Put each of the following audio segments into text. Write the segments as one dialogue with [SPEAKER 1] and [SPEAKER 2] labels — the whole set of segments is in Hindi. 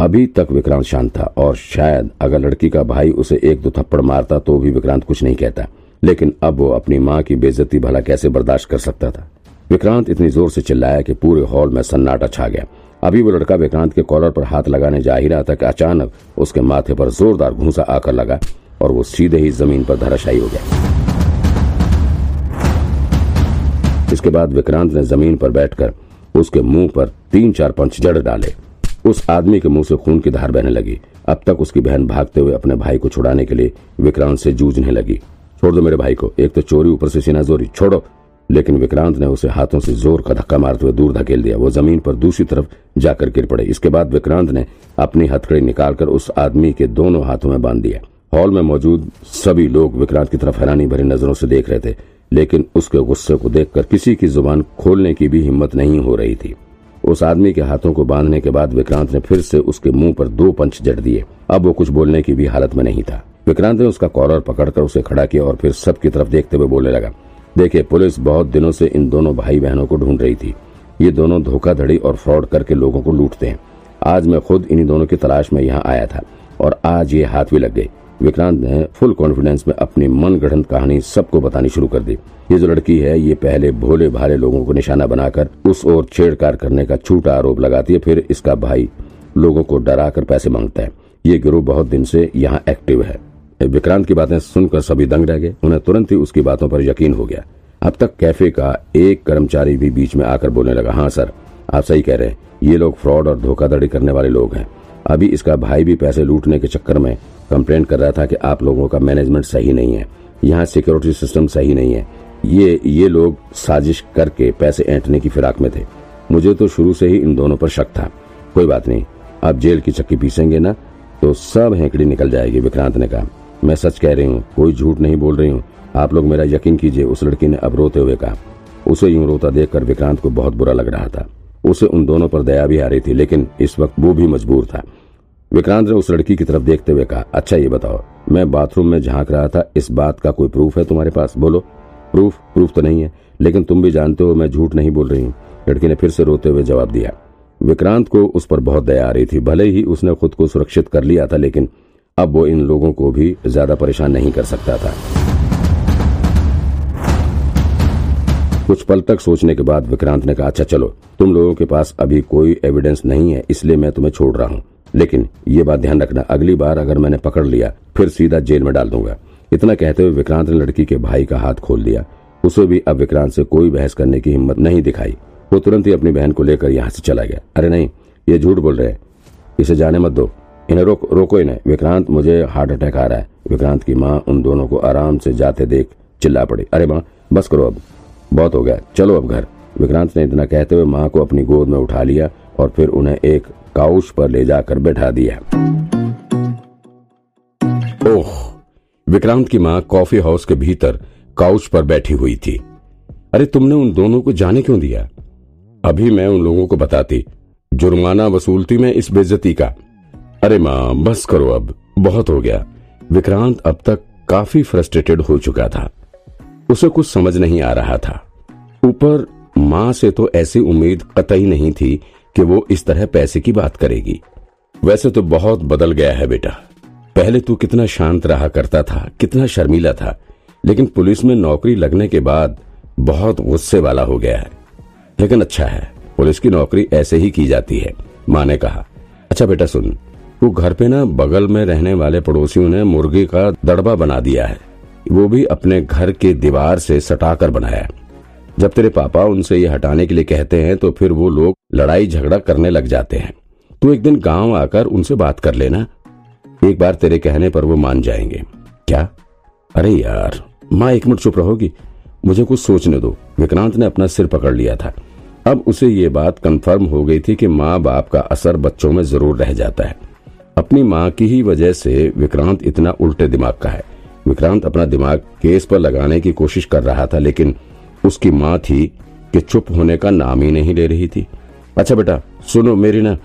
[SPEAKER 1] अभी तक विक्रांत शांत था और शायद अगर लड़की का भाई उसे एक दो थप्पड़ मारता तो भी विक्रांत कुछ नहीं कहता। लेकिन अब वो अपनी माँ की बेजती भला कैसे बर्दाश्त कर सकता था? विक्रांत इतनी ज़ोर से चिल्लाया कि पूरे हॉल में सन्नाटा छा गया। अभी वो लड़का विक्रांत के कॉलर पर हाथ लगाने जा ही रहा था कि अचानक उसके माथे पर जोरदार घूसा आकर लगा और वो सीधे ही ज़मीन पर धराशायी हो गया। इसके बाद विक्रांत ने ज़मीन पर बैठकर उसके मुँह पर तीन चार पंच जड़ डाले। उस आदमी के मुँह से खून की धार बहने लगी। अब तक उसकी बहन भागते हुए अपने भाई को छुड़ाने के लिए विक्रांत से जूझने लगी। छोड़ दो मेरे भाई को, एक तो चोरी, ऊपर से सीना जोरी छोड़ो। लेकिन विक्रांत ने उसे हाथों से ज़ोर का धक्का मारते हुए दूर धकेल दिया। वो ज़मीन पर दूसरी तरफ़ जाकर गिर पड़े। इसके बाद विक्रांत ने अपनी हथकड़ी निकालकर उस आदमी के दोनों हाथों में बाँध दिया। हॉल में मौजूद सभी लोग विक्रांत की तरफ़ हैरानी भरी नज़रों से देख रहे थे, लेकिन उसके गुस्से को देखकर किसी की ज़ुबान खोलने की भी हिम्मत नहीं हो रही थी। उस आदमी के हाथों को बांधने के बाद विक्रांत ने फिर से उसके मुँह पर दो पंच जड़ दिए। अब वो कुछ बोलने की भी हालत में नहीं था। विक्रांत ने उसका कॉलर पकड़कर उसे खड़ा किया और फिर सबकी तरफ़ देखते हुए बोलने लगा। देखिए, पुलिस बहुत दिनों से इन दोनों भाई बहनों को ढूंढ रही थी। ये दोनों धोखाधड़ी और फ्रॉड करके लोगों को लूटते हैं। आज मैं खुद इन्हीं दोनों की तलाश में यहाँ आया था और आज ये हाथ भी लग गई विक्रांत ने फुल कॉन्फिडेंस में अपनी मन गढ़ंत कहानी सबको बतानी शुरू कर दी। ये जो लड़की है, ये पहले भोले भाले लोगों को निशाना बनाकर उस ओर छेड़छाड़ करने का छूटा आरोप लगाती है, फिर इसका भाई लोगों को डराकर पैसे माँगता है। ये गिरोह बहुत दिन से यहाँ एक्टिव है। विक्रांत की बातें सुनकर सभी दंग रह गए। उन्हें तुरंत ही उसकी बातों पर यकीन हो गया। अब तक कैफ़े का एक कर्मचारी भी बीच में आकर बोलने लगा हाँ सर, आप सही कह रहे हैं। ये लोग फ्रॉड और धोखाधड़ी करने वाले लोग हैं। अभी इसका भाई भी पैसे लूटने के चक्कर में कंप्लेंट कर रहा था कि आप लोगों का मैनेजमेंट सही नहीं है। यहाँ सिक्योरिटी सिस्टम सही नहीं है। ये ये लोग साजिश करके पैसे ऐंठने की फिराक में थे। मुझे तो शुरू से ही इन दोनों पर शक था। कोई बात नहीं अब जेल की चक्की पीसेंगे ना तो सब हेंकड़ी निकल जाएगी, विक्रांत ने कहा। मैं सच कह रही हूँ, कोई झूठ नहीं बोल रही हूँ। आप लोग मेरा यकीन कीजिए, उस लड़की ने अब रोते हुए कहा। उसे यूँ रोता देखकर विक्रांत को बहुत बुरा लग रहा था। उसे उन दोनों पर दया भी आ रही थी, लेकिन इस वक्त वो भी मजबूर था। विक्रांत ने उस लड़की की तरफ़ देखते हुए कहा अच्छा ये बताओ, मैं बाथरूम में झाँक रहा था, इस बात का कोई प्रूफ है तुम्हारे पास? बोलो, प्रूफ प्रूफ तो नहीं है, लेकिन तुम भी जानते हो मैं झूठ नहीं बोल रही हूँ, लड़की ने फिर से रोते हुए जवाब दिया। विक्रांत को उस पर बहुत दया आ रही थी, भले ही उसने खुद को सुरक्षित कर लिया था, लेकिन अब वो इन लोगों को भी ज़्यादा परेशान नहीं कर सकता था। कुछ पल तक सोचने के बाद विक्रांत ने कहा अच्छा चलो, तुम लोगों के पास अभी कोई एविडेंस नहीं है, इसलिए मैं तुम्हें छोड़ रहा हूँ। लेकिन ये बात ध्यान रखना, अगली बार अगर मैंने पकड़ लिया, फिर सीधा जेल में डाल दूँगा। इतना कहते हुए विक्रांत ने लड़की के भाई का हाथ खोल दिया उसे भी अब विक्रांत से कोई बहस करने की हिम्मत नहीं दिखाई। वो तुरंत ही अपनी बहन को लेकर यहाँ से चला गया। अरे नहीं, ये झूठ बोल रहे हैं। इसे जाने मत दो। इन्हें रोक, रोको इन्हें। विक्रांत, मुझे हार्ट अटैक आ रहा है। विक्रांत की माँ उन दोनों को आराम से जाते देख चिल्ला पड़ी। अरे माँ, बस करो अब। बहुत हो गया। चलो अब घर। विक्रांत ने इतना कहते हुए माँ को अपनी गोद में उठा लिया और फिर उन्हें एक काउच पर ले जाकर बैठा दिया। ओह, विक्रांत की माँ कॉफ़ी हाउस के भीतर काउच पर बैठी हुई थी। अरे, तुमने उन दोनों को जाने क्यों दिया? अभी मैं उन लोगों को बताती, जुर्माना वसूलती मैं इस बेजती का। अरे माँ, बस करो अब, बहुत हो गया। विक्रांत अब तक काफ़ी फ्रस्ट्रेटेड हो चुका था। उसे कुछ समझ नहीं आ रहा था। ऊपर माँ से तो ऐसी उम्मीद कतई नहीं थी कि वो इस तरह पैसे की बात करेगी। वैसे तो बहुत बदल गया है बेटा। पहले तू कितना शांत रहा करता था, कितना शर्मीला था, लेकिन पुलिस में नौकरी लगने के बाद बहुत गुस्से वाला हो गया है। लेकिन अच्छा है, पुलिस की नौकरी ऐसे ही की जाती है, माँ ने कहा। अच्छा बेटा सुन वो घर पे ना बगल में रहने वाले पड़ोसियों ने मुर्गी का दड़बा बना दिया है। वो भी अपने घर के दीवार से सटाकर बनाया जब तेरे पापा उनसे ये हटाने के लिए कहते हैं तो फिर वो लोग लड़ाई झगड़ा करने लग जाते हैं। तो एक दिन गाँव आकर उनसे बात कर लेना। एक बार तेरे कहने पर वो मान जाएँगे। क्या? अरे यार, माँ, एक मिनट चुप रहोगी। मुझे कुछ सोचने दो। विक्रांत ने अपना सिर पकड़ लिया था। अब उसे ये बात कंफर्म हो गई थी कि माँ बाप का असर बच्चों में ज़रूर रह जाता है। अपनी माँ की ही वजह से विक्रांत इतना उल्टे दिमाग का है। विक्रांत अपना दिमाग केस पर लगाने की कोशिश कर रहा था, लेकिन उसकी माँ थी कि चुप होने का नाम ही नहीं ले रही थी। अच्छा बेटा, सुनो मेरी ना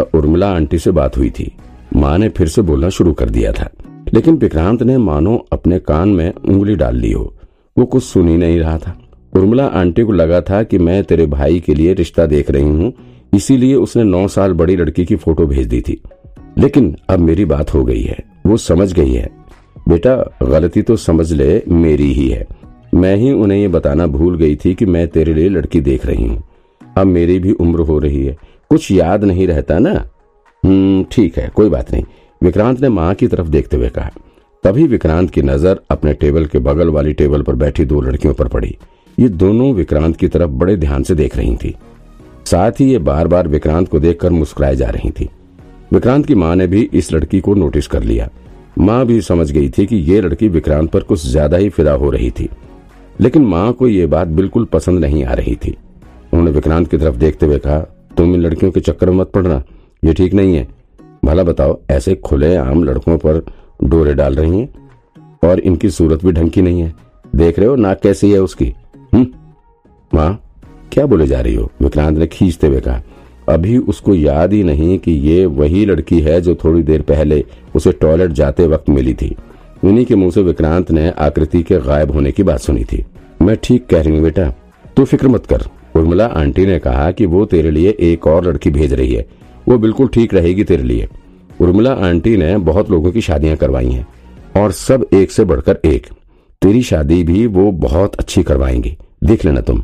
[SPEAKER 1] उर्मिला आंटी से बात हुई थी। माँ ने फिर से बोलना शुरू कर दिया था। लेकिन विक्रांत ने मानो अपने कान में उंगली डाल ली हो। वो कुछ सुन ही नहीं रहा था। उर्मिला आंटी को लगा था कि मैं तेरे भाई के लिए रिश्ता देख रही हूँ, इसीलिए उसने नौ साल बड़ी लड़की की फ़ोटो भेज दी थी। लेकिन अब मेरी बात हो गई है। वो समझ गई है। बेटा, गलती तो समझ ले, मेरी ही है। मैं ही उन्हें ये बताना भूल गई थी कि मैं तेरे लिए लड़की देख रही हूँ। अब मेरी भी उम्र हो रही है। कुछ याद नहीं रहता ना? हम्म ठीक है, कोई बात नहीं। विक्रांत ने माँ की तरफ़ देखते हुए कहा। तभी विक्रांत की नज़र अपने टेबल के बगल वाली टेबल पर बैठी दो लड़कियों पर पड़ी। ये दोनों विक्रांत की तरफ़ बड़े ध्यान से देख रही थी। साथ ही ये बार बार विक्रांत को देखकर मुस्कुराए जा रही थी। विक्रांत की माँ ने भी इस लड़की को नोटिस कर लिया। माँ भी समझ गई थी कि ये लड़की विक्रांत पर कुछ ज़्यादा ही फिदा हो रही थी। लेकिन माँ को ये बात बिल्कुल पसंद नहीं आ रही थी। उन्होंने विक्रांत की तरफ़ देखते हुए कहा, तुम इन लड़कियों के चक्कर में मत पड़ना, ये ठीक नहीं है। भला बताओ, ऐसे खुले आम लड़कों पर डोरे डाल रही हैं? और इनकी सूरत भी ढंग की नहीं है। देख रहे हो, नाक कैसी है उसकी? हम्म। माँ, क्या बोले जा रही हो? विक्रांत ने खींचते हुए कहा, अभी उसको याद ही नहीं कि ये वही लड़की है जो थोड़ी देर पहले उसे टॉयलेट जाते वक्त मिली थी। उन्हीं के मुँह से विक्रांत ने आकृति के गायब होने की बात सुनी थी। मैं ठीक कह रही हूँ बेटा, तू फ़िक्र मत कर। उर्मिला आंटी ने कहा कि वो तेरे लिए एक और लड़की भेज रही है। वो बिल्कुल ठीक रहेगी तेरे लिए। उर्मिला आंटी ने बहुत लोगों की शादियाँ करवाई हैं, और सब एक से बढ़कर एक। तेरी शादी भी वो बहुत अच्छी करवाएँगी। देख लेना तुम।